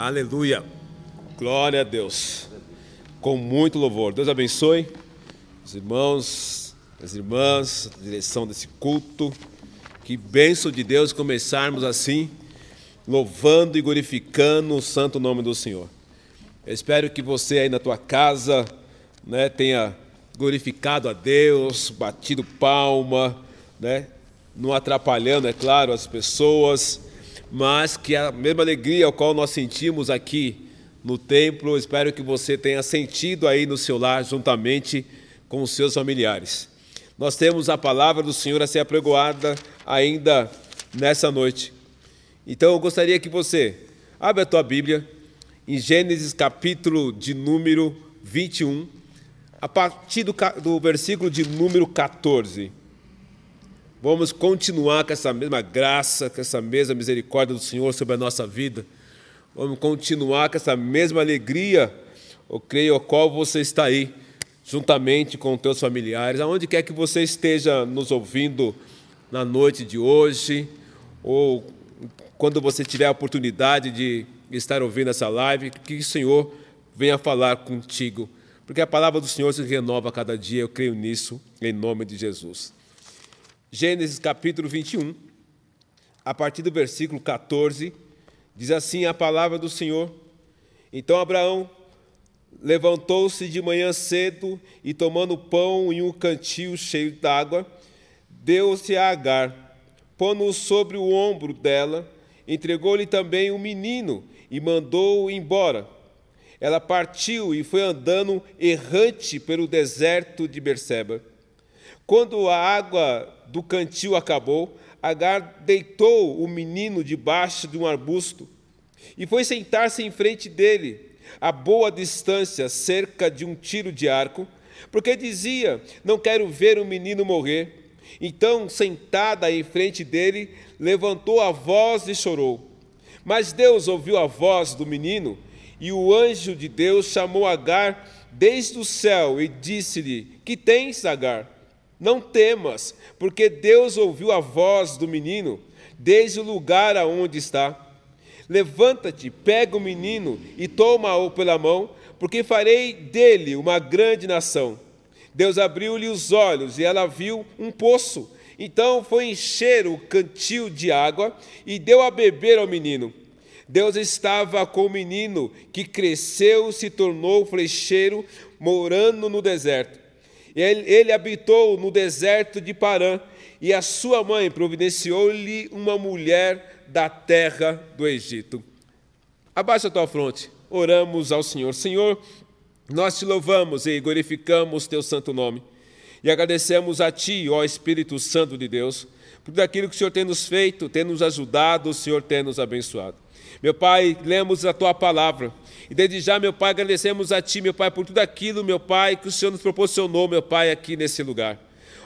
Aleluia. Glória a Deus. Com muito louvor. Deus abençoe os irmãos, as irmãs, a direção desse culto. Que bênção de Deus começarmos assim, louvando e glorificando o santo nome do Senhor. Eu espero que você aí na tua casa né, tenha glorificado a Deus, batido palma, né, não atrapalhando, é claro, as pessoas mas que a mesma alegria ao qual nós sentimos aqui no templo, espero que você tenha sentido aí no seu lar, juntamente com os seus familiares. Nós temos a palavra do Senhor a ser apregoada ainda nessa noite. Então eu gostaria que você abra a tua Bíblia em Gênesis capítulo de número 21, a partir do, do versículo de número 14. Vamos continuar com essa mesma graça, com essa mesma misericórdia do Senhor sobre a nossa vida. Vamos continuar com essa mesma alegria, eu creio, ao qual você está aí, juntamente com teus familiares, aonde quer que você esteja nos ouvindo na noite de hoje, ou quando você tiver a oportunidade de estar ouvindo essa live, que o Senhor venha falar contigo, porque a palavra do Senhor se renova a cada dia, eu creio nisso, em nome de Jesus. Gênesis capítulo 21, a partir do versículo 14, diz assim a palavra do Senhor: Então Abraão levantou-se de manhã cedo e, tomando pão e um cantil cheio d'água, deu-se a Agar, pondo-o sobre o ombro dela, entregou-lhe também o um menino e mandou-o embora. Ela partiu e foi andando errante pelo deserto de Berseba. Quando a água do cantil acabou, Agar deitou o menino debaixo de um arbusto e foi sentar-se em frente dele, a boa distância, cerca de um tiro de arco, porque dizia: Não quero ver o menino morrer. Então, sentada em frente dele, levantou a voz e chorou. Mas Deus ouviu a voz do menino, e o anjo de Deus chamou Agar desde o céu e disse-lhe: Que tens, Agar? Não temas, porque Deus ouviu a voz do menino desde o lugar aonde está. Levanta-te, pega o menino e toma-o pela mão, porque farei dele uma grande nação. Deus abriu-lhe os olhos e ela viu um poço. Então foi encher o cantil de água e deu a beber ao menino. Deus estava com o menino que cresceu, se tornou flecheiro, morando no deserto. Ele, ele habitou no deserto de Parã, e a sua mãe providenciou-lhe uma mulher da terra do Egito. Abaixa a tua fronte, oramos ao Senhor. Senhor, nós te louvamos e glorificamos teu santo nome. E agradecemos a Ti, ó Espírito Santo de Deus, por aquilo que o Senhor tem nos feito, tem nos ajudado, o Senhor tem nos abençoado. Meu Pai, lemos a Tua palavra e desde já, meu Pai, agradecemos a Ti, meu Pai, por tudo aquilo, meu Pai, que o Senhor nos proporcionou, meu Pai, aqui nesse lugar.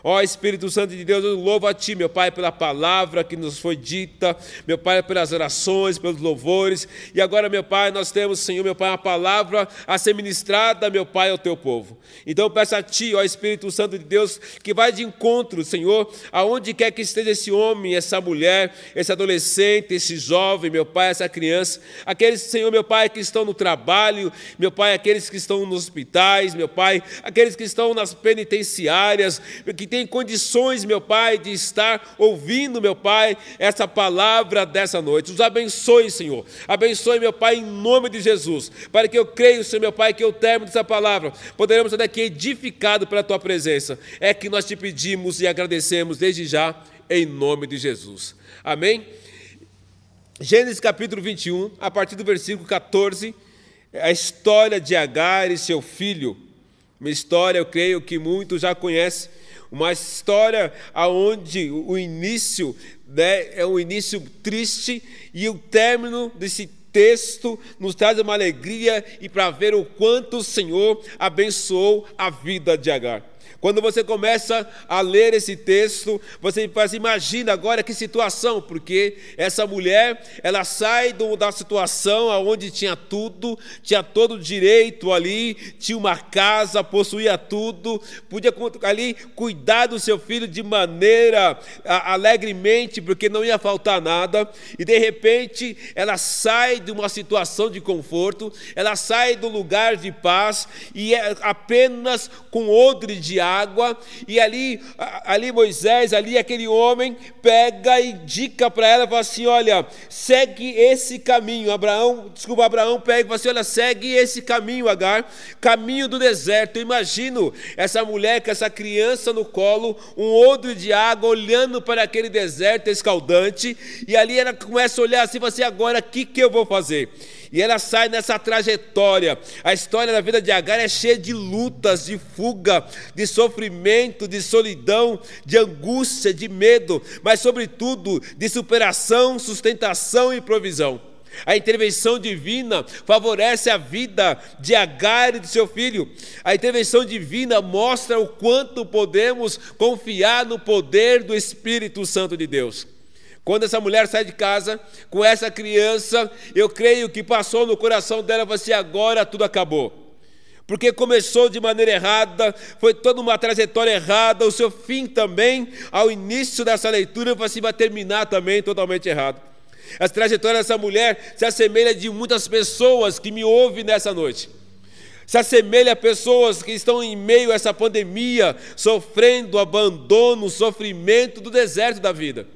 Ó Espírito Santo de Deus, eu louvo a Ti, meu Pai, pela palavra que nos foi dita, meu Pai, pelas orações, pelos louvores. E agora, meu Pai, nós temos, Senhor, meu Pai, uma palavra a ser ministrada, meu Pai, ao Teu povo. Então, peço a Ti, ó Espírito Santo de Deus, que vai de encontro, Senhor, aonde quer que esteja esse homem, essa mulher, esse adolescente, esse jovem, meu Pai, essa criança, aqueles, Senhor, meu Pai, que estão no trabalho, meu Pai, aqueles que estão nos hospitais, meu Pai, aqueles que estão nas penitenciárias, que tem condições, meu Pai, de estar ouvindo, meu Pai, essa palavra dessa noite. Os abençoe, Senhor. Abençoe, meu Pai, em nome de Jesus. Para que eu creia, Senhor, meu Pai, que eu termo dessa palavra, poderemos sair daqui edificado pela Tua presença. É que nós te pedimos e agradecemos desde já, em nome de Jesus. Amém? Gênesis capítulo 21, a partir do versículo 14, a história de Agar e seu filho. Uma história, eu creio que muitos já conhecem uma história aonde o início né, é um início triste e o término desse texto nos traz uma alegria e para ver o quanto o Senhor abençoou a vida de Agar. Quando você começa a ler esse texto, você faz, imagina agora que situação, porque essa mulher, ela sai do, da situação onde tinha tudo, tinha todo o direito ali, tinha uma casa, possuía tudo, podia ali cuidar do seu filho de maneira a, alegremente, porque não ia faltar nada, e de repente ela sai de uma situação de conforto, ela sai do lugar de paz, e é apenas com odre de água água, e ali, ali Moisés, ali aquele homem, pega e indica para ela, fala assim: olha, segue esse caminho. Abraão, desculpa, Abraão pega e fala assim: olha, segue esse caminho, Agar, caminho do deserto. Eu imagino essa mulher com essa criança no colo, um odre de água, olhando para aquele deserto escaldante, e ali ela começa a olhar assim, fala assim: agora o que, que eu vou fazer? E ela sai nessa trajetória. A história da vida de Agar é cheia de lutas, de fuga, de sofrimento, de solidão, de angústia, de medo, mas, sobretudo, de superação, sustentação e provisão. A intervenção divina favorece a vida de Agar e de seu filho. A intervenção divina mostra o quanto podemos confiar no poder do Espírito Santo de Deus. Quando essa mulher sai de casa com essa criança, eu creio que passou no coração dela assim: agora tudo acabou. Porque começou de maneira errada, foi toda uma trajetória errada, o seu fim também, ao início dessa leitura, assim, vai terminar também totalmente errado. A trajetória dessa mulher se assemelha de muitas pessoas que me ouvem nessa noite. Se assemelha a pessoas que estão em meio a essa pandemia, sofrendo abandono, sofrimento do deserto da vida.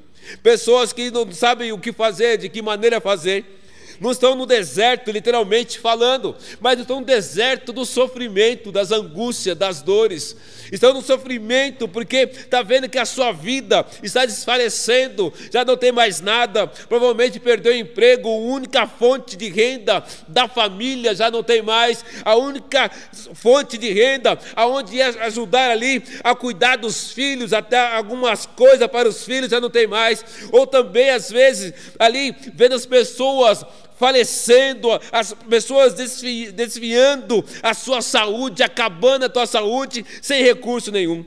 Pessoas que não sabem o que fazer, de que maneira fazer não estão no deserto, literalmente falando, mas estão no deserto do sofrimento, das angústias, das dores. Estão no sofrimento porque está vendo que a sua vida está desfalecendo, já não tem mais nada, provavelmente perdeu o emprego, a única fonte de renda da família já não tem mais, a única fonte de renda aonde ia ajudar ali a cuidar dos filhos, até algumas coisas para os filhos já não tem mais, ou também às vezes ali vendo as pessoas falecendo, as pessoas desvi, desviando a sua saúde, acabando a tua saúde sem recurso nenhum.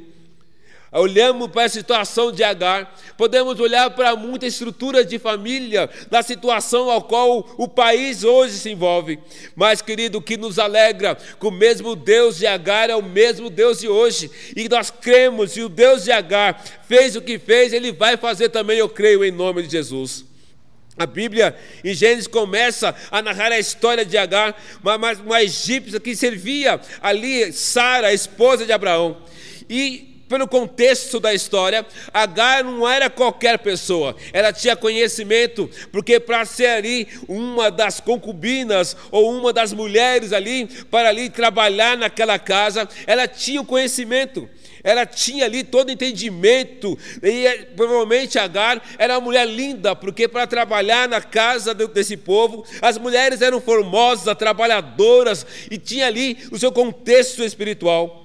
Olhamos para a situação de Agar, podemos olhar para muita estrutura de família, da situação ao qual o país hoje se envolve. Mas, querido, o que nos alegra, que o mesmo Deus de Agar é o mesmo Deus de hoje, e nós cremos, e o Deus de Agar fez o que fez, ele vai fazer também, eu creio, em nome de Jesus. A Bíblia em Gênesis começa a narrar a história de Agar, uma, uma egípcia que servia ali Sara, esposa de Abraão. E pelo contexto da história, Agar não era qualquer pessoa, ela tinha conhecimento, porque para ser ali uma das concubinas ou uma das mulheres ali, para ali trabalhar naquela casa, ela tinha o conhecimento ela tinha ali todo entendimento, e eh, provavelmente Agar era uma mulher linda, porque para trabalhar na casa desse povo, as mulheres eram formosas, trabalhadoras, e tinha ali o seu contexto espiritual.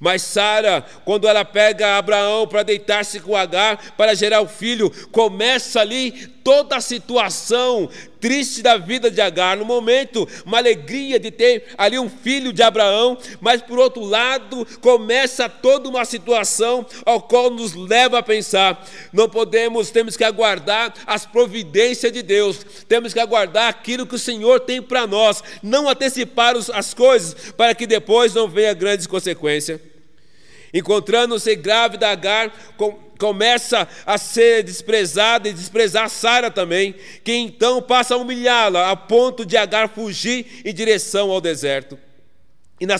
Mas Sara, quando ela pega Abraão para deitar-se com Agar, para gerar o filho, começa ali toda a situação triste da vida de Agar. No momento, uma alegria de ter ali um filho de Abraão, mas por outro lado, começa toda uma situação ao qual nos leva a pensar: não podemos, temos que aguardar as providências de Deus, temos que aguardar aquilo que o Senhor tem para nós, não antecipar as coisas para que depois não venha grandes consequências. Encontrando-se grávida, Agar começa a ser desprezada e desprezar Sara também, que então passa a humilhá-la a ponto de Agar fugir em direção ao deserto. E na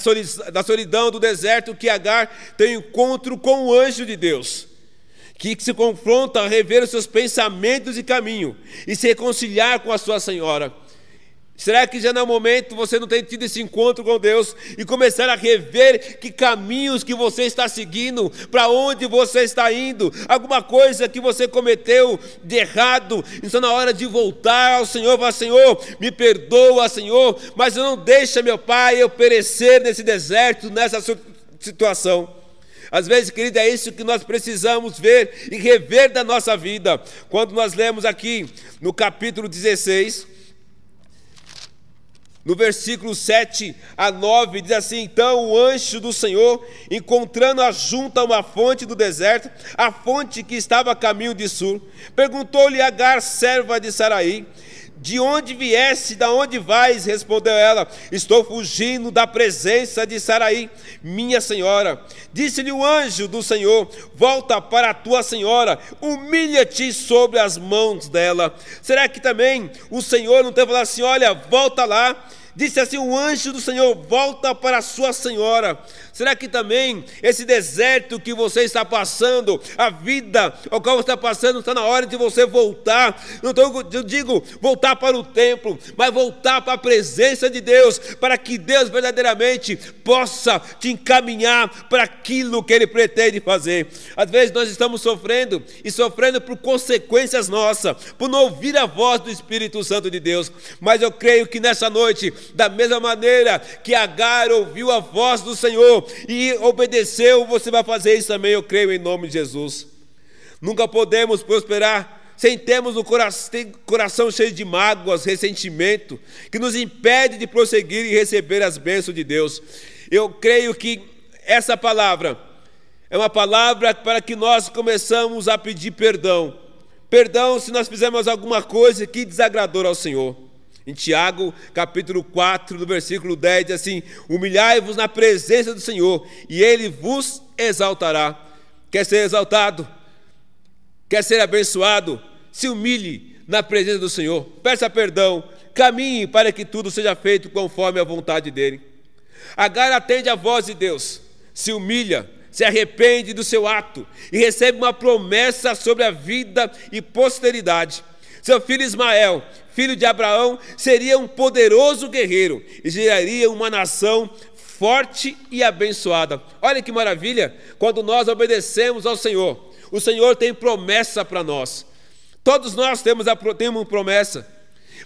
solidão do deserto que Agar tem encontro com o anjo de Deus, que se confronta a rever os seus pensamentos e caminho e se reconciliar com a sua senhora. Será que já não é o momento você não tem tido esse encontro com Deus e começar a rever que caminhos que você está seguindo, para onde você está indo, alguma coisa que você cometeu de errado, então na hora de voltar ao Senhor, falar, Senhor, me perdoa, Senhor, mas não deixa meu Pai eu perecer nesse deserto, nessa situação. Às vezes, querido, é isso que nós precisamos ver e rever da nossa vida. Quando nós lemos aqui no capítulo 16, No versículo 7 a 9 diz assim: Então o anjo do Senhor, encontrando-a junto a uma fonte do deserto, a fonte que estava a caminho de sul, perguntou-lhe Agar, serva de Saraí, de onde viesse, da onde vais? Respondeu ela: Estou fugindo da presença de Saraí, minha senhora. Disse-lhe o anjo do Senhor: Volta para a tua senhora, humilha-te sobre as mãos dela. Será que também o Senhor não te falou assim: Olha, volta lá Disse assim: O anjo do Senhor volta para a sua senhora. Será que também esse deserto que você está passando, a vida ao qual você está passando, está na hora de você voltar? Não estou, eu digo voltar para o templo, mas voltar para a presença de Deus, para que Deus verdadeiramente possa te encaminhar para aquilo que Ele pretende fazer. Às vezes nós estamos sofrendo e sofrendo por consequências nossas, por não ouvir a voz do Espírito Santo de Deus. Mas eu creio que nessa noite da mesma maneira que Agar ouviu a voz do Senhor e obedeceu, você vai fazer isso também, eu creio, em nome de Jesus. Nunca podemos prosperar sem termos o coração, cheio de mágoas, ressentimento, que nos impede de prosseguir e receber as bênçãos de Deus. Eu creio que essa palavra é uma palavra para que nós começamos a pedir perdão. Perdão se nós fizemos alguma coisa que desagradou ao Senhor. Em Tiago, capítulo 4, do versículo 10, diz assim: Humilhai-vos na presença do Senhor, e ele vos exaltará. Quer ser exaltado? Quer ser abençoado? Se humilhe na presença do Senhor, peça perdão, caminhe para que tudo seja feito conforme a vontade dele. Agar atende a voz de Deus, se humilha, se arrepende do seu ato e recebe uma promessa sobre a vida e posteridade. Seu filho Ismael, filho de Abraão, seria um poderoso guerreiro e geraria uma nação forte e abençoada. Olha que maravilha quando nós obedecemos ao Senhor. O Senhor tem promessa para nós. Todos nós temos, a, temos promessa.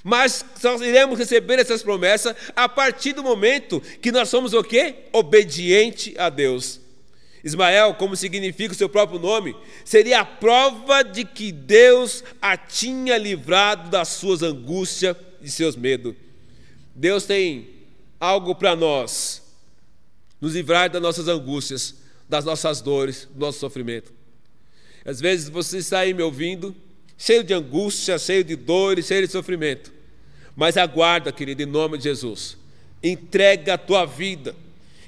Mas só iremos receber essas promessas a partir do momento que nós somos o quê? Obediente a Deus. Ismael, como significa o seu próprio nome, seria a prova de que Deus a tinha livrado das suas angústias e seus medos. Deus tem algo para nós, nos livrar das nossas angústias, das nossas dores, do nosso sofrimento. Às vezes você está aí me ouvindo, cheio de angústia, cheio de dores, cheio de sofrimento. Mas aguarda, querido, em nome de Jesus. Entrega a tua vida,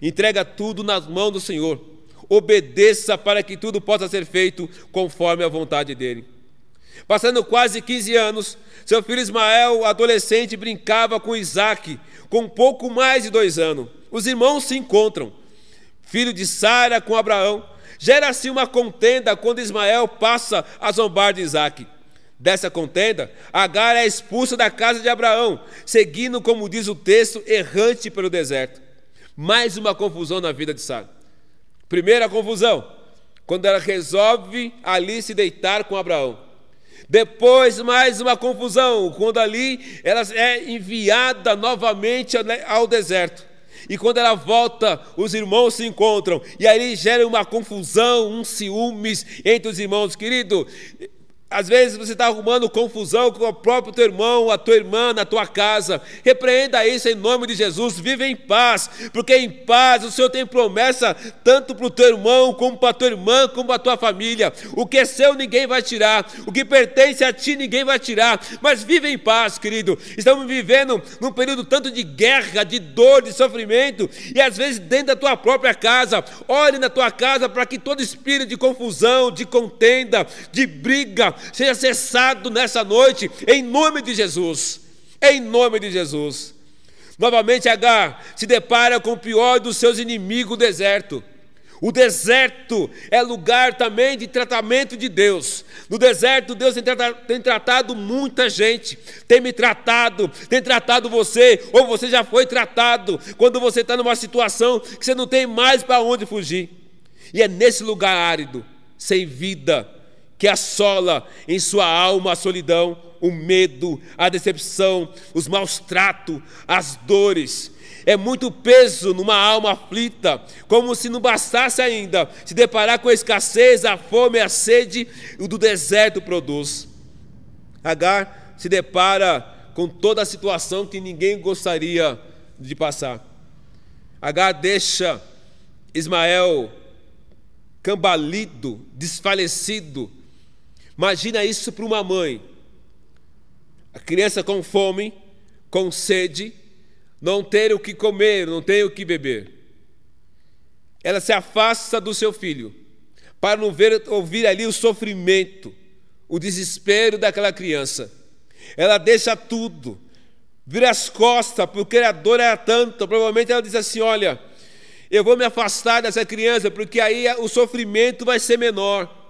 entrega tudo nas mãos do Senhor obedeça para que tudo possa ser feito conforme a vontade dele. Passando quase 15 anos, seu filho Ismael, adolescente, brincava com Isaac, com pouco mais de dois anos. Os irmãos se encontram. Filho de Sara com Abraão. Gera-se uma contenda quando Ismael passa a zombar de Isaac. Dessa contenda, Agar é expulsa da casa de Abraão, seguindo, como diz o texto, errante pelo deserto. Mais uma confusão na vida de Sara. Primeira confusão, quando ela resolve ali se deitar com Abraão. Depois, mais uma confusão, quando ali ela é enviada novamente ao deserto. E quando ela volta, os irmãos se encontram. E aí gera uma confusão, um ciúmes entre os irmãos. Querido, às vezes você está arrumando confusão com o próprio teu irmão, a tua irmã na tua casa. Repreenda isso em nome de Jesus. Vive em paz, porque em paz o Senhor tem promessa tanto para o teu irmão, como para a tua irmã, como para a tua família. O que é seu ninguém vai tirar, o que pertence a ti ninguém vai tirar. Mas vive em paz, querido. Estamos vivendo num período tanto de guerra, de dor, de sofrimento, e às vezes dentro da tua própria casa. Ore na tua casa para que todo espírito de confusão, de contenda, de briga, seja cessado nessa noite, em nome de Jesus. Em nome de Jesus. Novamente, Agar se depara com o pior dos seus inimigos, o deserto. O deserto é lugar também de tratamento de Deus. No deserto, Deus tem tratado, muita gente, tem me tratado, tem tratado você, ou você já foi tratado, quando você está numa situação que você não tem mais para onde fugir. E é nesse lugar árido, sem vida, que assola em sua alma a solidão, o medo, a decepção, os maus tratos, as dores. É muito peso numa alma aflita, como se não bastasse ainda se deparar com a escassez, a fome, a sede o do deserto produz. Agar se depara com toda a situação que ninguém gostaria de passar. Agar deixa Ismael cambalido, desfalecido. Imagina isso para uma mãe. A criança com fome, com sede, não ter o que comer, não ter o que beber. Ela se afasta do seu filho para não ver, ouvir ali o sofrimento, o desespero daquela criança. Ela deixa tudo, vira as costas, porque a dor era tanta. Provavelmente ela diz assim: Olha, eu vou me afastar dessa criança, porque aí o sofrimento vai ser menor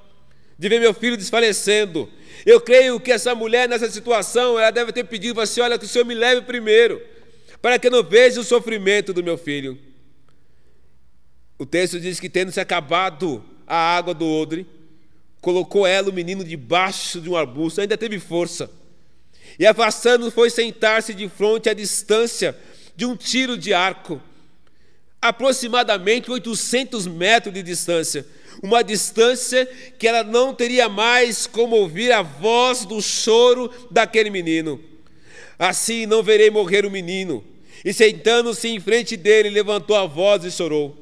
de ver meu filho desfalecendo. Eu creio que essa mulher, nessa situação, ela deve ter pedido assim: Olha, que o Senhor me leve primeiro, para que eu não veja o sofrimento do meu filho. O texto diz que, tendo se acabado a água do odre, colocou ela, o menino, debaixo de um arbusto, ainda teve força. E afastando, foi sentar-se de frente à distância de um tiro de arco, aproximadamente 800 metros de distância. Uma distância que ela não teria mais como ouvir a voz do choro daquele menino. Assim não verei morrer o menino. E sentando-se em frente dele, levantou a voz e chorou.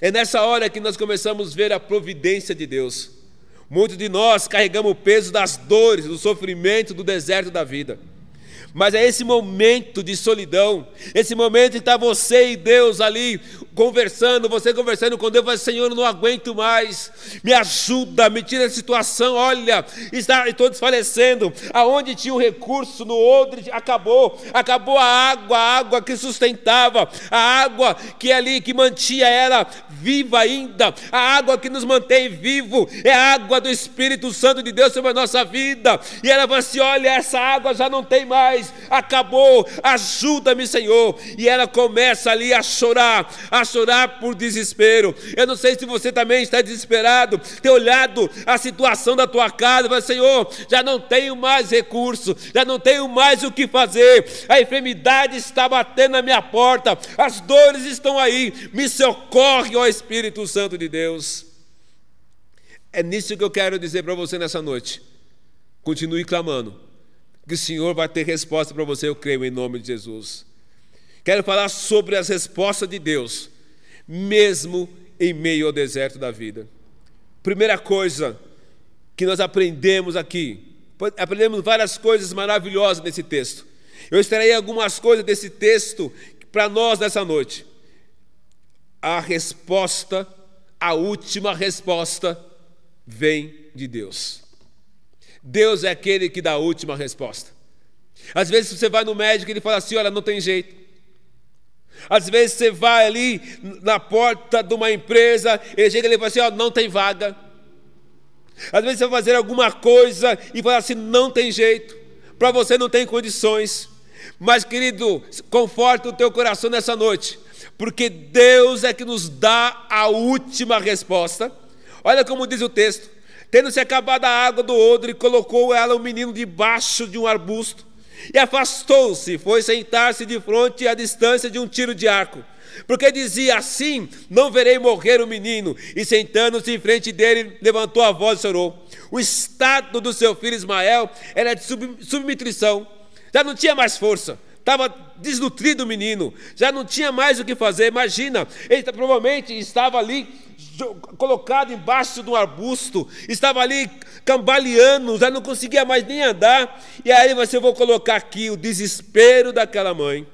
É nessa hora que nós começamos a ver a providência de Deus. Muitos de nós carregamos o peso das dores, do sofrimento, do deserto da vida. Mas é esse momento de solidão, esse momento que está você e Deus ali conversando, você conversando com Deus, mas Senhor, eu não aguento mais, me ajuda, me tira da situação, olha, está, estou desfalecendo, aonde tinha o um recurso, no outro acabou, acabou a água, a água que sustentava, a água que ali, que mantinha ela viva ainda, a água que nos mantém vivo, é a água do Espírito Santo de Deus sobre a nossa vida, e ela vai assim, olha, essa água já não tem mais, acabou, ajuda-me Senhor, e ela começa ali a chorar, a chorar por desespero. Eu não sei se você também está desesperado, ter olhado a situação da tua casa, mas Senhor, já não tenho mais recurso, já não tenho mais o que fazer. A enfermidade está batendo na minha porta, as dores estão aí. Me socorre, ó Espírito Santo de Deus. É nisso que eu quero dizer para você nessa noite. Continue clamando, que o Senhor vai ter resposta para você, eu creio em nome de Jesus. Quero falar sobre as respostas de Deus mesmo em meio ao deserto da vida. Primeira coisa que nós aprendemos aqui, aprendemos várias coisas maravilhosas nesse texto. Eu extraí algumas coisas desse texto para nós nessa noite. A resposta, a última resposta, vem de Deus. Deus é aquele que dá a última resposta. Às vezes você vai no médico e ele fala assim: olha, não tem jeito. Às vezes você vai ali na porta de uma empresa, ele chega e ele fala assim: ó, não tem vaga. Às vezes você vai fazer alguma coisa e fala assim: não tem jeito, para você não tem condições. Mas, querido, conforta o teu coração nessa noite, porque Deus é que nos dá a última resposta. Olha como diz o texto: tendo-se acabado a água do odre, colocou ela o menino debaixo de um arbusto e afastou-se, foi sentar-se de frente à distância de um tiro de arco. Porque dizia assim: Não verei morrer o menino. E sentando-se em frente dele, levantou a voz e chorou. O estado do seu filho Ismael era de subnutrição, já não tinha mais força, estava desnutrido o menino, já não tinha mais o que fazer. Imagina, ele provavelmente estava ali colocado embaixo de um arbusto, estava ali cambaleando, já não conseguia mais nem andar. E aí você vou colocar aqui o desespero daquela mãe.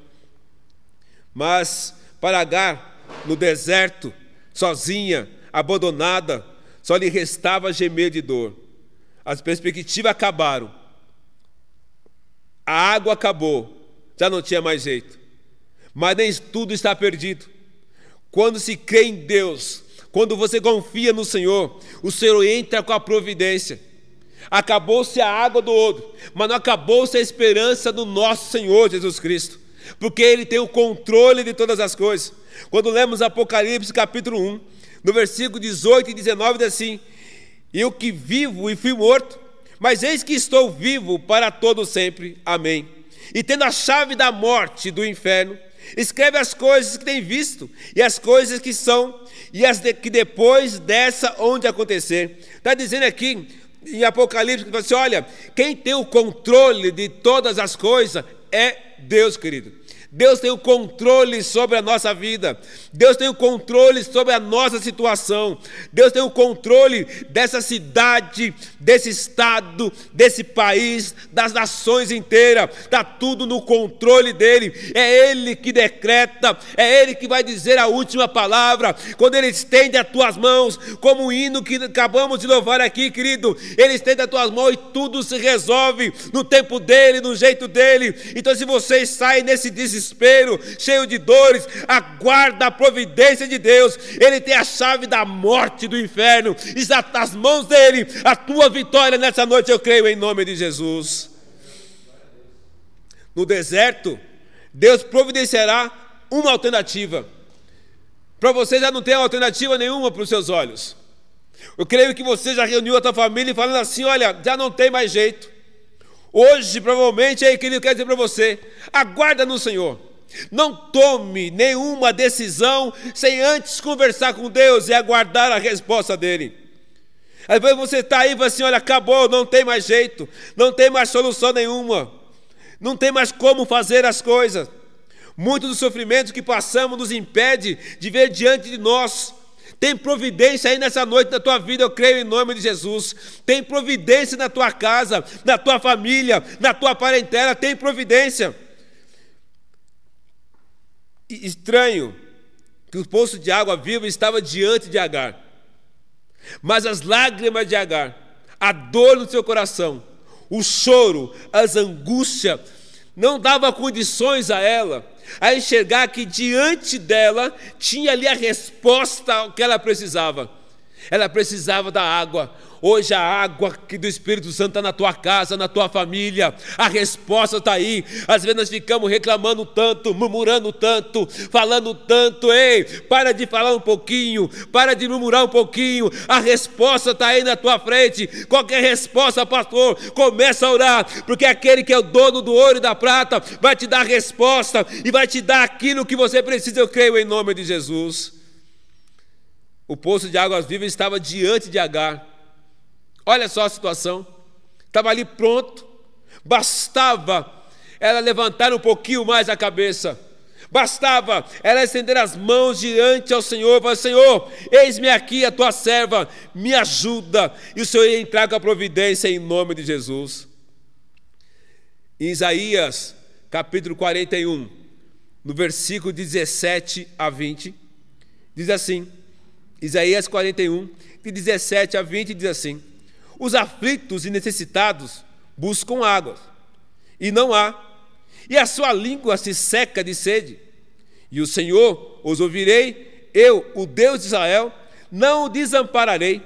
Mas para Agar, no deserto, sozinha, abandonada, só lhe restava gemer de dor. As perspectivas acabaram. A água acabou, já não tinha mais jeito. Mas nem tudo está perdido. Quando se crê em Deus, quando você confia no Senhor, o Senhor entra com a providência. Acabou-se a água do outro, mas não acabou-se a esperança do nosso Senhor Jesus Cristo, porque Ele tem o controle de todas as coisas. Quando lemos Apocalipse capítulo 1, no versículo 18 e 19, diz assim: Eu que vivo e fui morto, mas eis que estou vivo para todo sempre. Amém. E tendo a chave da morte do inferno, Escreve as coisas que tem visto e as coisas que são e as de, que depois dessa onde acontecer. Está dizendo aqui em Apocalipse que fala assim: olha, quem tem o controle de todas as coisas é Deus, querido. Deus tem o controle sobre a nossa vida. Deus tem o controle sobre a nossa situação. Deus tem o controle dessa cidade, desse estado, desse país, das nações inteiras. Está tudo no controle dele. É ele que decreta, é ele que vai dizer a última palavra. Quando ele estende as tuas mãos, como o hino que acabamos de louvar aqui, querido, ele estende as tuas mãos e tudo se resolve no tempo dele, no jeito dele. Então, se você sai nesse desespero, desespero, cheio de dores, aguarda a providência de Deus. Ele tem a chave da morte do inferno, está nas mãos dele. A tua vitória nessa noite, eu creio em nome de Jesus. No deserto, Deus providenciará uma alternativa. Para você já não tem alternativa nenhuma para os seus olhos. Eu creio que você já reuniu a tua família e falando assim: olha, já não tem mais jeito. Hoje, provavelmente, é aí que ele quer dizer para você: aguarda no Senhor. Não tome nenhuma decisão sem antes conversar com Deus e aguardar a resposta dele. Às vezes você está aí e fala assim: olha, acabou, não tem mais jeito, não tem mais solução nenhuma, não tem mais como fazer as coisas. Muitos dos sofrimentos que passamos nos impede de ver diante de nós tem providência aí nessa noite na tua vida, eu creio em nome de Jesus. Tem providência na tua casa, na tua família, na tua parentela, tem providência. Estranho que o poço de água viva estava diante de Agar. Mas as lágrimas de Agar, a dor no seu coração, o choro, as angústias, não dava condições a ela a enxergar que diante dela tinha ali a resposta ao que ela precisava. Ela precisava da água, Hoje a água do Espírito Santo está na tua casa, na tua família. A resposta está aí. Às vezes nós ficamos reclamando tanto, murmurando tanto, falando tanto. Ei, para de falar um pouquinho, para de murmurar um pouquinho. A resposta está aí na tua frente. Qualquer resposta, pastor, começa a orar, porque aquele que é o dono do ouro e da prata vai te dar a resposta e vai te dar aquilo que você precisa. Eu creio em nome de Jesus. O poço de águas vivas estava diante de Agar. Olha só a situação. Estava ali pronto, bastava ela levantar um pouquinho mais a cabeça. Bastava ela estender as mãos diante ao Senhor, falar: Senhor, eis-me aqui a tua serva, me ajuda. E o Senhor ia entrar com a providência em nome de Jesus. Em Isaías, capítulo 41, no versículo 17 a 20, diz assim: Isaías 41, de 17 a 20, diz assim: os aflitos e necessitados buscam água, e não há, e a sua língua se seca de sede. E o Senhor os ouvirei, eu, o Deus de Israel, não o desampararei.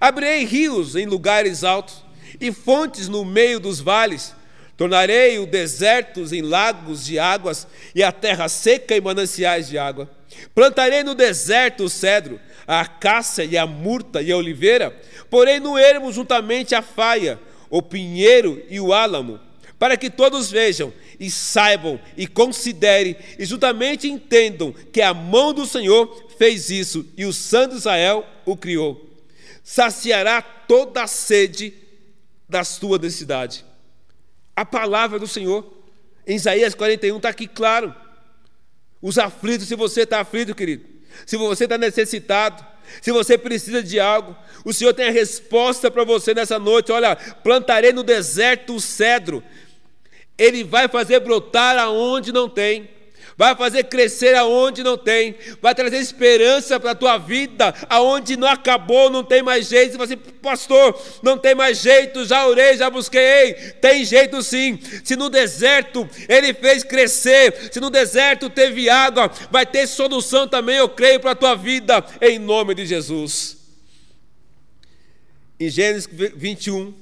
Abrirei rios em lugares altos e fontes no meio dos vales. Tornarei o desertos em lagos de águas e a terra seca em mananciais de água. Plantarei no deserto o cedro, a acácia e a murta e a oliveira, porém no ermo juntamente a faia, o pinheiro e o álamo, para que todos vejam e saibam e considerem e juntamente entendam que a mão do Senhor fez isso e o Santo Israel o criou. Saciará toda a sede da sua necessidade. A palavra do Senhor, em Isaías 41, está aqui claro. Os aflitos, se você está aflito, querido, se você está necessitado, se você precisa de algo, o Senhor tem a resposta para você nessa noite. Olha, plantarei no deserto o cedro, ele vai fazer brotar aonde não tem vai fazer crescer aonde não tem, vai trazer esperança para a tua vida, aonde não acabou, não tem mais jeito. Você fala assim, pastor, não tem mais jeito, já orei, já busquei, tem jeito sim. Se no deserto ele fez crescer, se no deserto teve água, vai ter solução também, eu creio, para a tua vida, em nome de Jesus. Em Gênesis 21,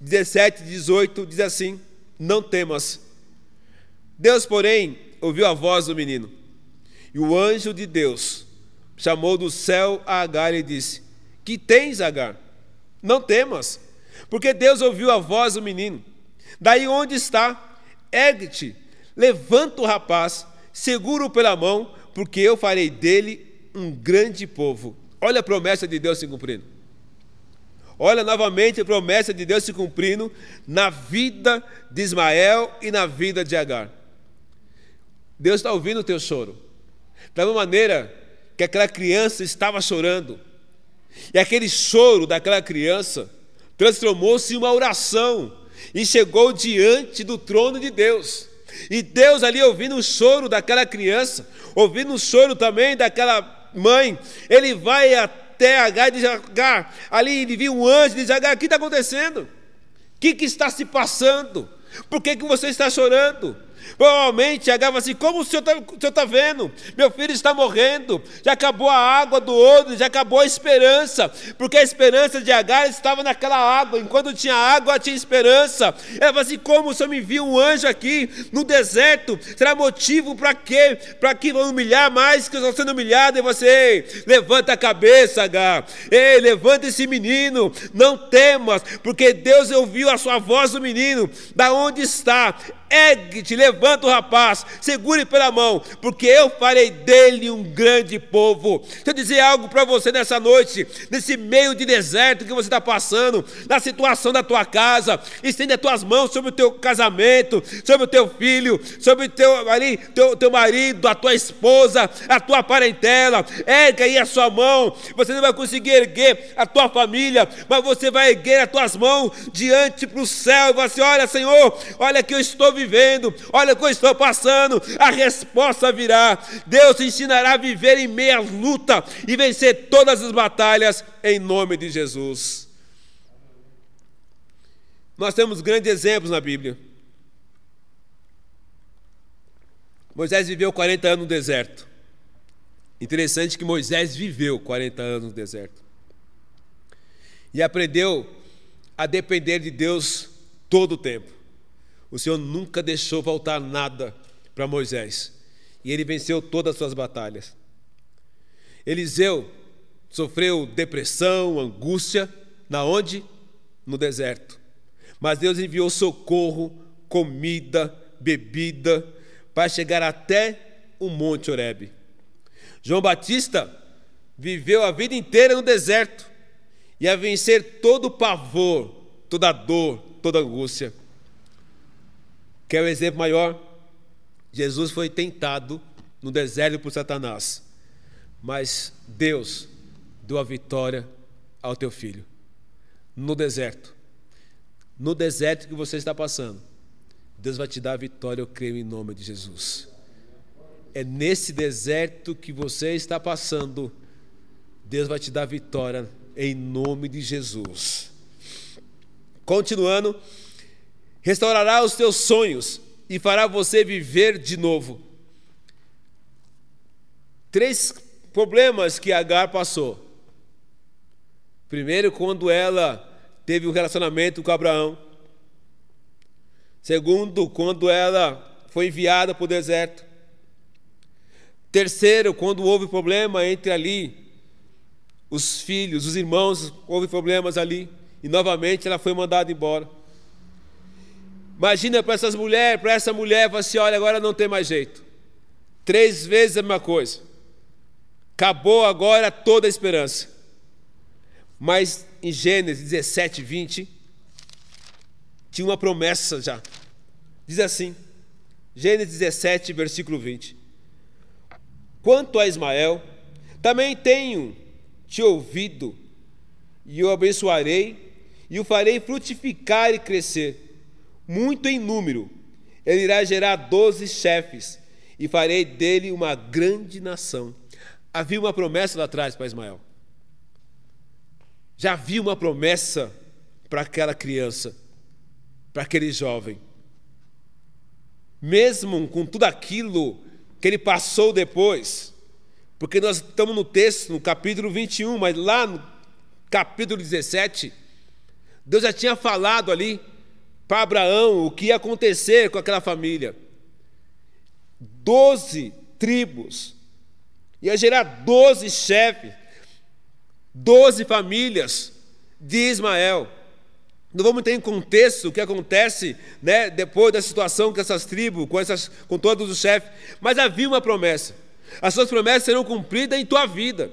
17 e 18, diz assim: Não temas. Deus, porém, ouviu a voz do menino. E o anjo de Deus chamou do céu a Agar e disse: Que tens, Agar? Não temas, porque Deus ouviu a voz do menino. Daí onde está? Ergue-te, levanta o rapaz, seguro pela mão, porque eu farei dele um grande povo. Olha a promessa de Deus se cumprindo. Olha novamente a promessa de Deus se cumprindo na vida de Ismael e na vida de Agar. Deus está ouvindo o teu choro. Da mesma maneira que aquela criança estava chorando, e aquele choro daquela criança transformou-se em uma oração e chegou diante do trono de Deus. E Deus ali ouvindo o choro daquela criança, ouvindo o choro também daquela mãe, ele vai até Agar e diz: Agar, ali ele viu um anjo e diz: Agar, o que está acontecendo? O que, que está se passando? Por que, que você está chorando? Provavelmente Agar assim: Como o senhor está tá vendo? Meu filho está morrendo, já acabou a água do odre, já acabou a esperança, porque a esperança de Agar estava naquela água, enquanto tinha água, tinha esperança. Ela falou assim: Como o senhor me envia um anjo aqui no deserto? Será motivo para quê? Para que vão humilhar mais que eu estou sendo humilhado? E você, levanta a cabeça, Agar, ei, levanta esse menino, não temas, porque Deus ouviu a sua voz do menino, da onde está? Ergue-te, levanta o rapaz, segure pela mão, porque eu farei dele um grande povo. Deixa eu dizer algo para você nessa noite, nesse meio de deserto que você está passando, na situação da tua casa, estende as tuas mãos sobre o teu casamento, sobre o teu filho, sobre o teu, teu, teu marido, a tua esposa, a tua parentela. Ergue aí a sua mão. Você não vai conseguir erguer a tua família, mas você vai erguer as tuas mãos diante para o céu e vai assim: Olha, Senhor, olha que eu estou vivendo, olha o que eu estou passando, a resposta virá. Deus te ensinará a viver em meia luta e vencer todas as batalhas em nome de Jesus. Nós temos grandes exemplos na Bíblia. Moisés viveu 40 anos no deserto. Interessante que Moisés viveu 40 anos no deserto. E aprendeu a depender de Deus todo o tempo. O Senhor nunca deixou faltar nada para Moisés. E ele venceu todas as suas batalhas. Eliseu sofreu depressão, angústia, na onde? No deserto. Mas Deus enviou socorro, comida, bebida, para chegar até o Monte Horebe. João Batista viveu a vida inteira no deserto e a vencer todo o pavor, toda a dor, toda a angústia. Quer o um exemplo maior? Jesus foi tentado no deserto por Satanás, mas Deus deu a vitória ao teu filho. No deserto. No deserto que você está passando, Deus vai te dar a vitória, eu creio em nome de Jesus. É nesse deserto que você está passando, Deus vai te dar a vitória em nome de Jesus. Continuando, restaurará os teus sonhos e fará você viver de novo. Três problemas que Agar passou. Primeiro, quando ela teve um relacionamento com Abraão. Segundo, quando ela foi enviada para o deserto. Terceiro, quando houve problema entre ali os filhos, os irmãos, houve problemas ali e novamente ela foi mandada embora. Imagina para essas mulheres, para essa mulher, fala assim: olha, agora não tem mais jeito. Três vezes a mesma coisa. Acabou agora toda a esperança. Mas em Gênesis 17, 20, tinha uma promessa já. Diz assim, Gênesis 17, versículo 20: Quanto a Ismael, também tenho te ouvido, e o abençoarei, e o farei frutificar e crescer muito em número. Ele irá gerar doze chefes, e farei dele uma grande nação. Havia uma promessa lá atrás para Ismael. Já havia uma promessa para aquela criança, para aquele jovem. Mesmo com tudo aquilo que ele passou depois, porque nós estamos no texto, no capítulo 21, mas lá no capítulo 17, Deus já tinha falado ali para Abraão o que ia acontecer com aquela família. Doze tribos, ia gerar doze chefes, doze famílias de Ismael. Não vamos ter em contexto o que acontece né, depois da situação com essas tribos, com, essas, com todos os chefes, mas havia uma promessa. As suas promessas serão cumpridas em tua vida.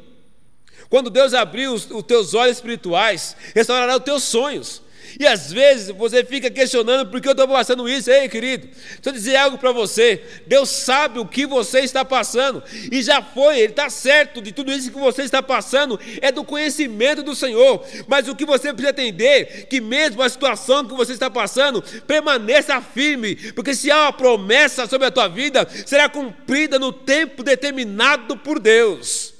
Quando Deus abrir os, os teus olhos espirituais, restaurará os teus sonhos. E às vezes você fica questionando por que eu estou passando isso. Ei, querido, deixa eu dizer algo para você. Deus sabe o que você está passando. E já foi, Ele está certo de tudo isso que você está passando. É do conhecimento do Senhor. Mas o que você precisa entender, que mesmo a situação que você está passando, permaneça firme. Porque se há uma promessa sobre a tua vida, será cumprida no tempo determinado por Deus.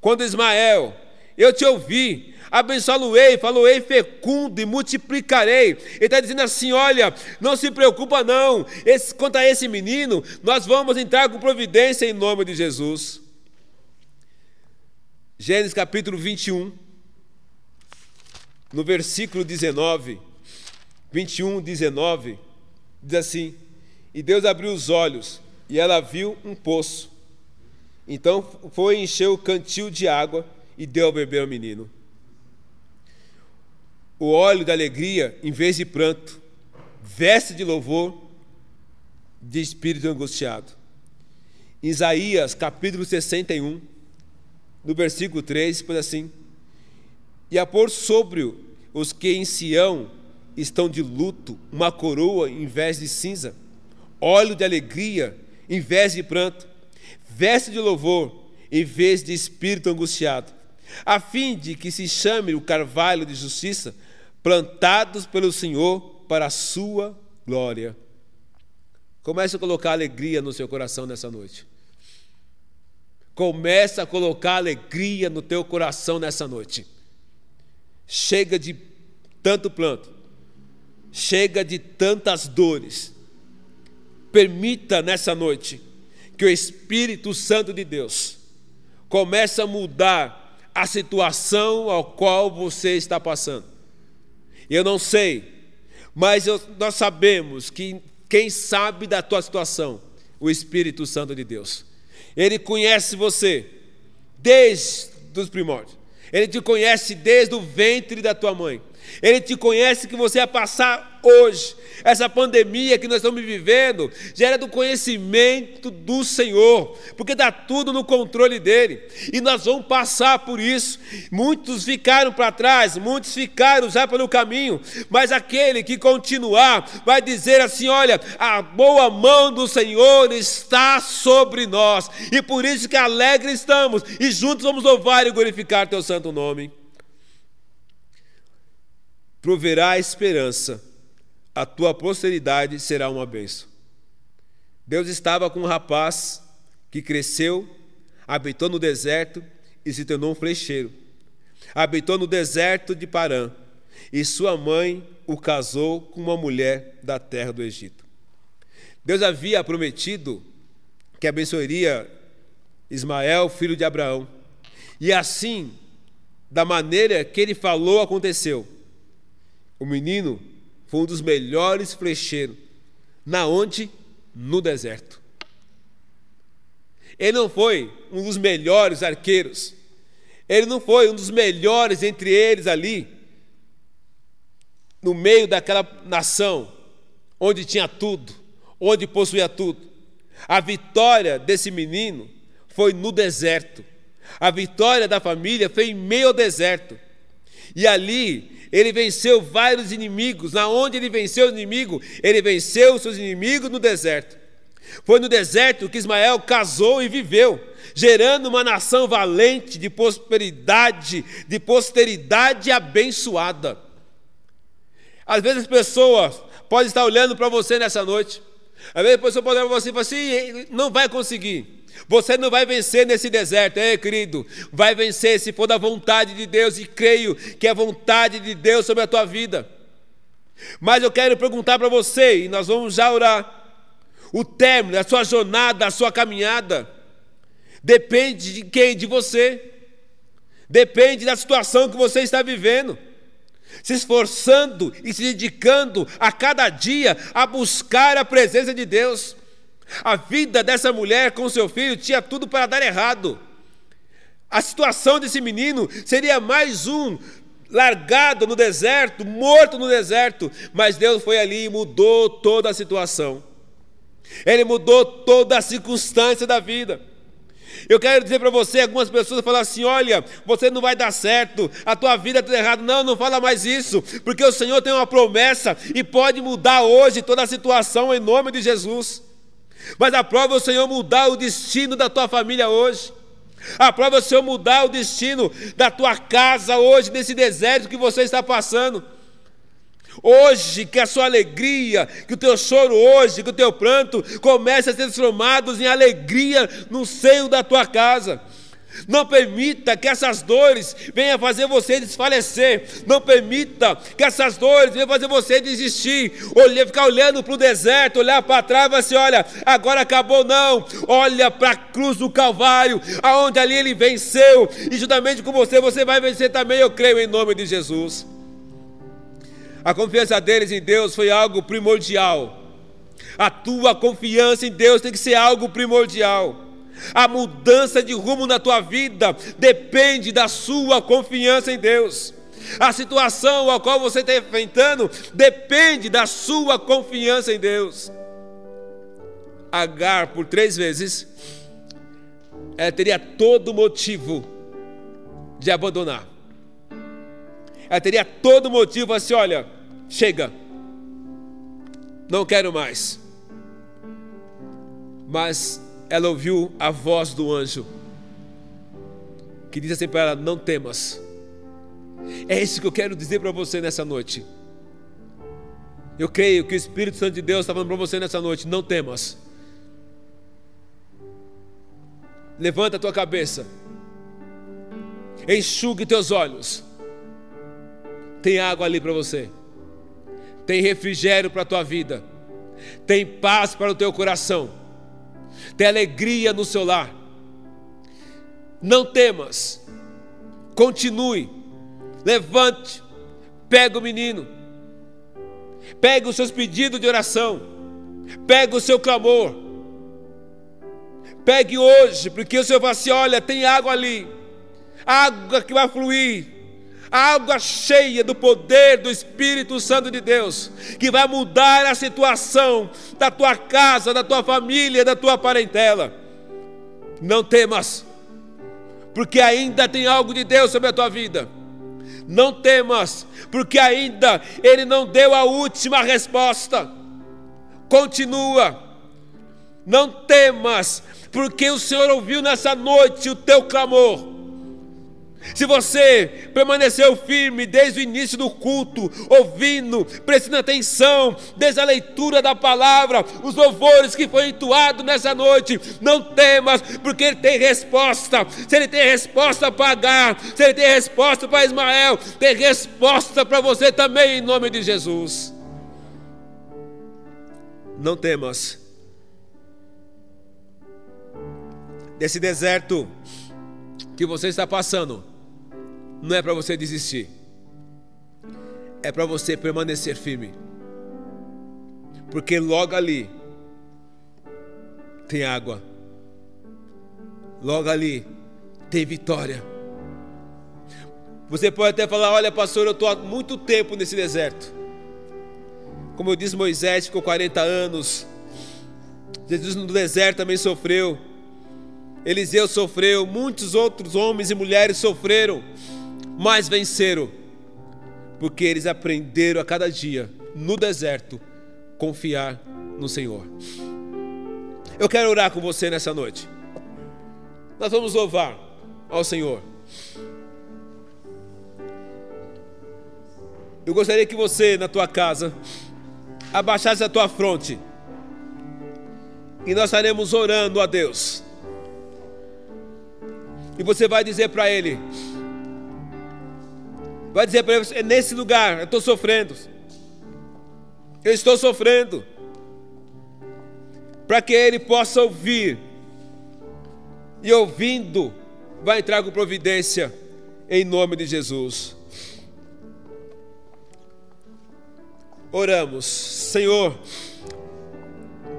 Quando Ismael, eu te ouvi, abençoá-lo-ei, falou-ei fecundo e multiplicarei. Ele está dizendo assim: olha, não se preocupa não, esse, quanto a esse menino, nós vamos entrar com providência em nome de Jesus. Gênesis capítulo 21, no versículo 19, 21, 19, diz assim: E Deus abriu os olhos, e ela viu um poço. Então foi encher o cantil de água e deu a beber ao menino o óleo da alegria em vez de pranto, veste de louvor de espírito angustiado. Isaías capítulo 61, no versículo 3, diz assim: E a pôr sobre os que em Sião estão de luto uma coroa em vez de cinza, óleo de alegria em vez de pranto, veste de louvor em vez de espírito angustiado, a fim de que se chame o carvalho de justiça plantados pelo Senhor para a sua glória. Comece a colocar alegria no seu coração nessa noite. Comece a colocar alegria no teu coração nessa noite. Chega de tanto planto. Chega de tantas dores. Permita nessa noite que o Espírito Santo de Deus comece a mudar a situação ao qual você está passando. Eu não sei, mas eu, nós sabemos que quem sabe da tua situação, o Espírito Santo de Deus. Ele conhece você desde os primórdios. Ele te conhece desde o ventre da tua mãe. Ele te conhece que você vai passar hoje. Essa pandemia que nós estamos vivendo gera do conhecimento do Senhor, porque está tudo no controle dele. E nós vamos passar por isso. Muitos ficaram para trás, muitos ficaram já pelo caminho, mas aquele que continuar vai dizer assim: olha, a boa mão do Senhor está sobre nós, e por isso que alegre estamos, e juntos vamos louvar e glorificar teu santo nome proverá esperança, a tua posteridade será uma bênção. Deus estava com um rapaz que cresceu, habitou no deserto e se tornou um flecheiro. Habitou no deserto de Parã e sua mãe o casou com uma mulher da terra do Egito. Deus havia prometido que abençoaria Ismael, filho de Abraão. E assim, da maneira que ele falou, aconteceu. O menino foi um dos melhores flecheiros. Na onde? No deserto. Ele não foi um dos melhores arqueiros. Ele não foi um dos melhores entre eles ali, no meio daquela nação, onde tinha tudo, onde possuía tudo. A vitória desse menino foi no deserto. A vitória da família foi em meio ao deserto. E ali ele venceu vários inimigos. Na onde ele venceu o inimigo? Ele venceu os seus inimigos no deserto. Foi no deserto que Ismael casou e viveu, gerando uma nação valente de prosperidade, de posteridade abençoada. Às vezes as pessoas podem estar olhando para você nessa noite. Às vezes a pessoa pode olhar para você e falar assim: não vai conseguir. Você não vai vencer nesse deserto, é, querido. Vai vencer se for da vontade de Deus e creio que é a vontade de Deus sobre a tua vida. Mas eu quero perguntar para você, e nós vamos já orar. O término da sua jornada, da sua caminhada, depende de quem? De você. Depende da situação que você está vivendo se esforçando e se dedicando a cada dia a buscar a presença de Deus. A vida dessa mulher com seu filho tinha tudo para dar errado. A situação desse menino seria mais um largado no deserto, morto no deserto, mas Deus foi ali e mudou toda a situação. Ele mudou toda a circunstância da vida. Eu quero dizer para você, algumas pessoas falam assim: olha, você não vai dar certo, a tua vida está errada. Não, não fala mais isso, porque o Senhor tem uma promessa e pode mudar hoje toda a situação em nome de Jesus. Mas aprova o Senhor mudar o destino da tua família hoje. Aprova o Senhor mudar o destino da tua casa hoje, nesse deserto que você está passando. Hoje, que a sua alegria, que o teu choro hoje, que o teu pranto comece a ser transformados em alegria no seio da tua casa. Não permita que essas dores venham fazer você desfalecer. Não permita que essas dores venham fazer você desistir. Olhar, ficar olhando para o deserto, olhar para trás e assim: olha, agora acabou, não. Olha para a cruz do Calvário, aonde ali ele venceu. E juntamente com você, você vai vencer também, eu creio, em nome de Jesus. A confiança deles em Deus foi algo primordial. A tua confiança em Deus tem que ser algo primordial. A mudança de rumo na tua vida depende da sua confiança em Deus. A situação a qual você está enfrentando depende da sua confiança em Deus. Agar, por três vezes, ela teria todo motivo de abandonar ela teria todo motivo assim: olha, chega, não quero mais. Mas ela ouviu a voz do anjo, que diz assim para ela: Não temas. É isso que eu quero dizer para você nessa noite. Eu creio que o Espírito Santo de Deus está falando para você nessa noite: Não temas. Levanta a tua cabeça, enxugue teus olhos tem água ali para você. Tem refrigério para a tua vida. Tem paz para o teu coração. Tem alegria no seu lar. Não temas. Continue. Levante. Pega o menino. Pega os seus pedidos de oração. Pega o seu clamor. Pegue hoje, porque o Senhor vai assim: olha, tem água ali. Água que vai fluir água cheia do poder do Espírito Santo de Deus, que vai mudar a situação da tua casa, da tua família, da tua parentela. Não temas, porque ainda tem algo de Deus sobre a tua vida. Não temas, porque ainda Ele não deu a última resposta. Continua. Não temas, porque o Senhor ouviu nessa noite o teu clamor se você permaneceu firme desde o início do culto, ouvindo, prestando atenção, desde a leitura da palavra, os louvores que foi entoado nessa noite, não temas, porque Ele tem resposta. Se Ele tem resposta para Agar, se Ele tem resposta para Ismael, tem resposta para você também, em nome de Jesus. Não temas. Desse deserto que você está passando, não é para você desistir, é para você permanecer firme, porque logo ali tem água, logo ali tem vitória. Você pode até falar: Olha, pastor, eu estou há muito tempo nesse deserto. Como eu disse, Moisés ficou 40 anos. Jesus no deserto também sofreu. Eliseu sofreu. Muitos outros homens e mulheres sofreram mas venceram, porque eles aprenderam a cada dia, no deserto, confiar no Senhor. Eu quero orar com você nessa noite. Nós vamos louvar ao Senhor. Eu gostaria que você, na tua casa, abaixasse a tua fronte. E nós estaremos orando a Deus. E você vai dizer para Ele: Vai dizer para ele: é nesse lugar, eu estou sofrendo. Eu estou sofrendo. Para que ele possa ouvir. E ouvindo, vai entrar com providência. Em nome de Jesus. Oramos, Senhor,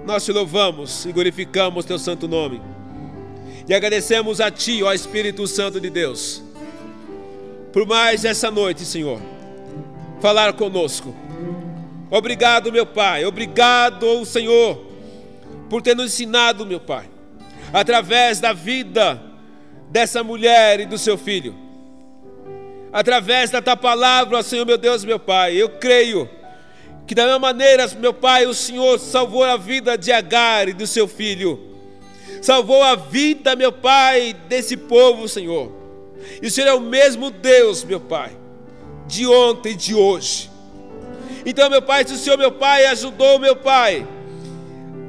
nós te louvamos e glorificamos teu santo nome. E agradecemos a Ti, ó Espírito Santo de Deus por mais essa noite, Senhor, falar conosco. Obrigado, meu Pai. Obrigado, Senhor, por ter nos ensinado, meu Pai, através da vida dessa mulher e do seu filho. Através da tua palavra, Senhor meu Deus, meu Pai, eu creio que da mesma maneira, meu Pai, o Senhor salvou a vida de Agar e do seu filho. Salvou a vida, meu Pai, desse povo, Senhor. E o Senhor é o mesmo Deus, meu Pai, de ontem e de hoje. Então, meu Pai, se o Senhor, meu Pai, ajudou, meu Pai,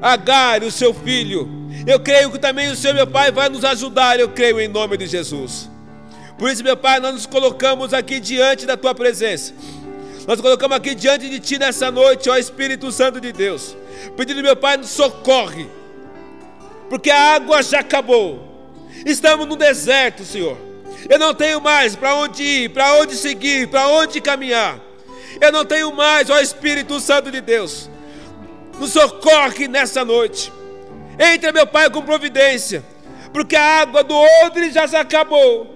Agar o seu filho, eu creio que também o Senhor, meu Pai, vai nos ajudar, eu creio em nome de Jesus. Por isso, meu Pai, nós nos colocamos aqui diante da Tua presença. Nós colocamos aqui diante de Ti nessa noite, ó Espírito Santo de Deus, pedindo, meu Pai, nos socorre, porque a água já acabou. Estamos no deserto, Senhor. Eu não tenho mais para onde ir, para onde seguir, para onde caminhar. Eu não tenho mais, ó Espírito Santo de Deus. Nos socorre nessa noite. Entra, meu Pai, com providência, porque a água do odre já se acabou.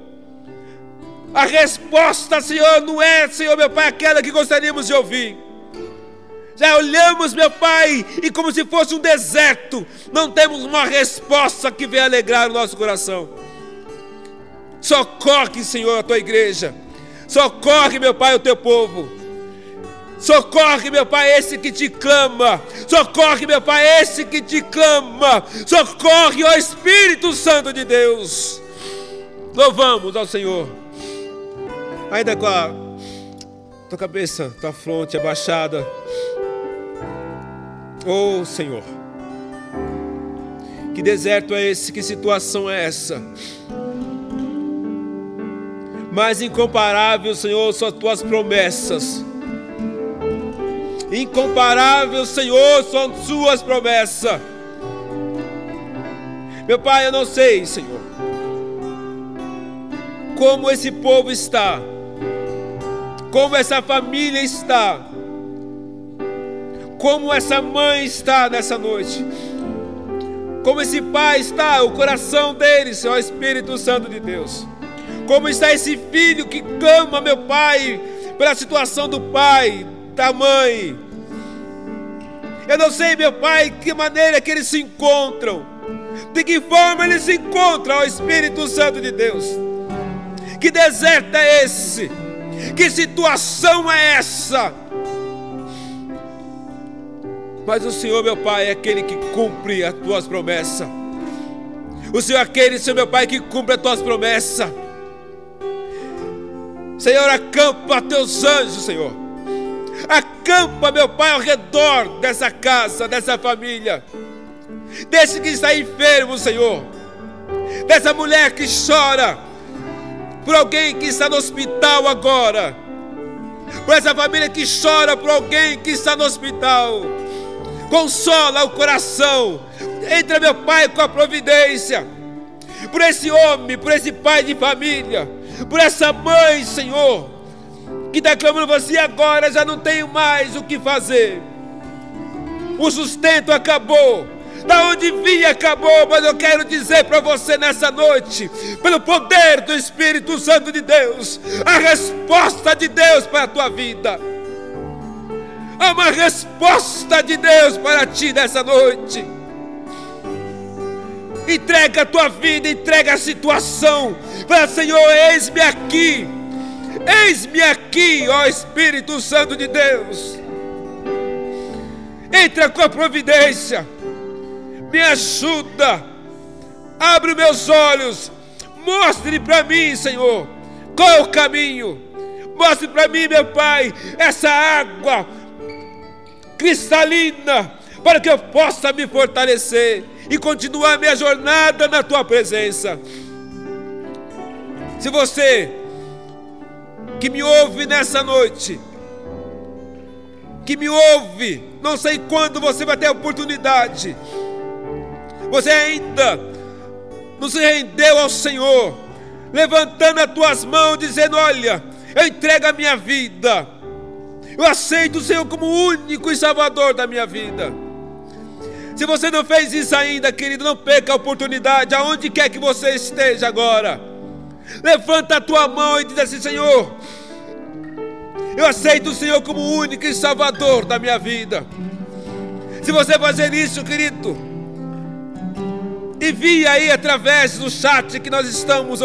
A resposta, Senhor, não é, Senhor, meu Pai, aquela que gostaríamos de ouvir. Já olhamos, meu Pai, e como se fosse um deserto, não temos uma resposta que venha alegrar o nosso coração. Socorre, Senhor, a tua igreja. Socorre, meu Pai, o teu povo. Socorre, meu Pai, esse que te clama. Socorre, meu Pai, esse que te clama. Socorre, ó Espírito Santo de Deus. Louvamos ao Senhor. Ainda com a tua cabeça, tua fronte abaixada. Oh, Senhor. Que deserto é esse? Que situação é essa? Mas incomparável, Senhor, são as tuas promessas. Incomparável, Senhor, são suas promessas. Meu Pai, eu não sei, Senhor, como esse povo está, como essa família está, como essa mãe está nessa noite, como esse pai está, o coração deles, Senhor Espírito Santo de Deus, como está esse filho que clama, meu Pai, pela situação do pai, da mãe. Eu não sei, meu Pai, que maneira que eles se encontram, de que forma eles se encontram, ó Espírito Santo de Deus. Que deserto é esse? Que situação é essa? Mas o Senhor, meu Pai, é aquele que cumpre as tuas promessas. O Senhor é aquele, Senhor, meu Pai, que cumpre as tuas promessas. Senhor, acampa teus anjos, Senhor Acampa, meu Pai, ao redor dessa casa, dessa família. Desse que está enfermo, Senhor. Dessa mulher que chora por alguém que está no hospital agora. Por essa família que chora por alguém que está no hospital. Consola o coração. Entra, meu Pai, com a providência. Por esse homem, por esse pai de família. Por essa mãe, Senhor que está clamando você agora já não tenho mais o que fazer. O sustento acabou. Da onde vinha acabou, mas eu quero dizer para você nessa noite, pelo poder do Espírito Santo de Deus, a resposta de Deus para a tua vida. Há uma resposta de Deus para ti nessa noite. Entrega a tua vida, entrega a situação. Para Senhor, eis-me aqui. Eis-me aqui, ó Espírito Santo de Deus. Entra com a providência, me ajuda, abre meus olhos, mostre para mim, Senhor, qual é o caminho. Mostre para mim, meu Pai, essa água cristalina, para que eu possa me fortalecer e continuar minha jornada na tua presença. Se você que me ouve nessa noite, que me ouve, não sei quando você vai ter a oportunidade, você ainda não se rendeu ao Senhor, levantando as tuas mãos, dizendo: Olha, eu entrego a minha vida, eu aceito o Senhor como único e salvador da minha vida. Se você não fez isso ainda, querido, não perca a oportunidade, aonde quer que você esteja agora. Levanta a tua mão e diz assim: Senhor, eu aceito o Senhor como único e salvador da minha vida. Se você fazer isso, querido, Envie aí através do chat que nós estamos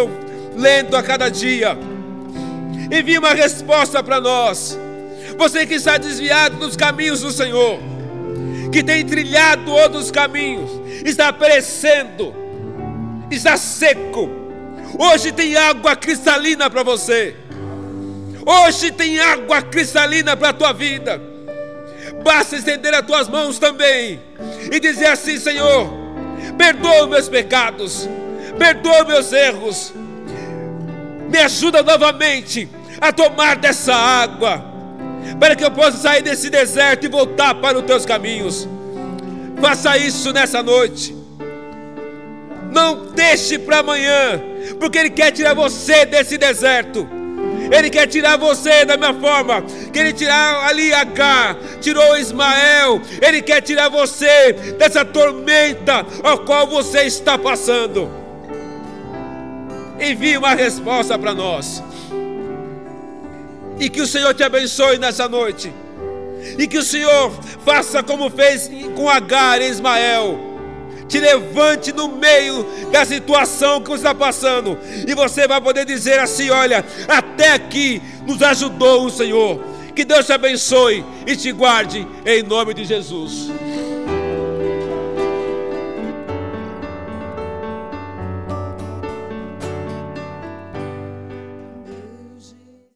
lendo a cada dia. Envie uma resposta para nós. Você que está desviado dos caminhos do Senhor, que tem trilhado outros caminhos, está perecendo, está seco. Hoje tem água cristalina para você. Hoje tem água cristalina para a tua vida. Basta estender as tuas mãos também e dizer assim: Senhor, perdoa meus pecados, perdoa meus erros, me ajuda novamente a tomar dessa água, para que eu possa sair desse deserto e voltar para os teus caminhos. Faça isso nessa noite. Não deixe para amanhã, porque Ele quer tirar você desse deserto. Ele quer tirar você da minha forma. Que Ele tirar ali H, tirou Ismael. Ele quer tirar você dessa tormenta a qual você está passando. Envie uma resposta para nós. E que o Senhor te abençoe nessa noite. E que o Senhor faça como fez com Agar e Ismael te levante no meio da situação que você está passando, e você vai poder dizer assim: olha, até aqui nos ajudou o Senhor. Que Deus te abençoe e te guarde em nome de Jesus.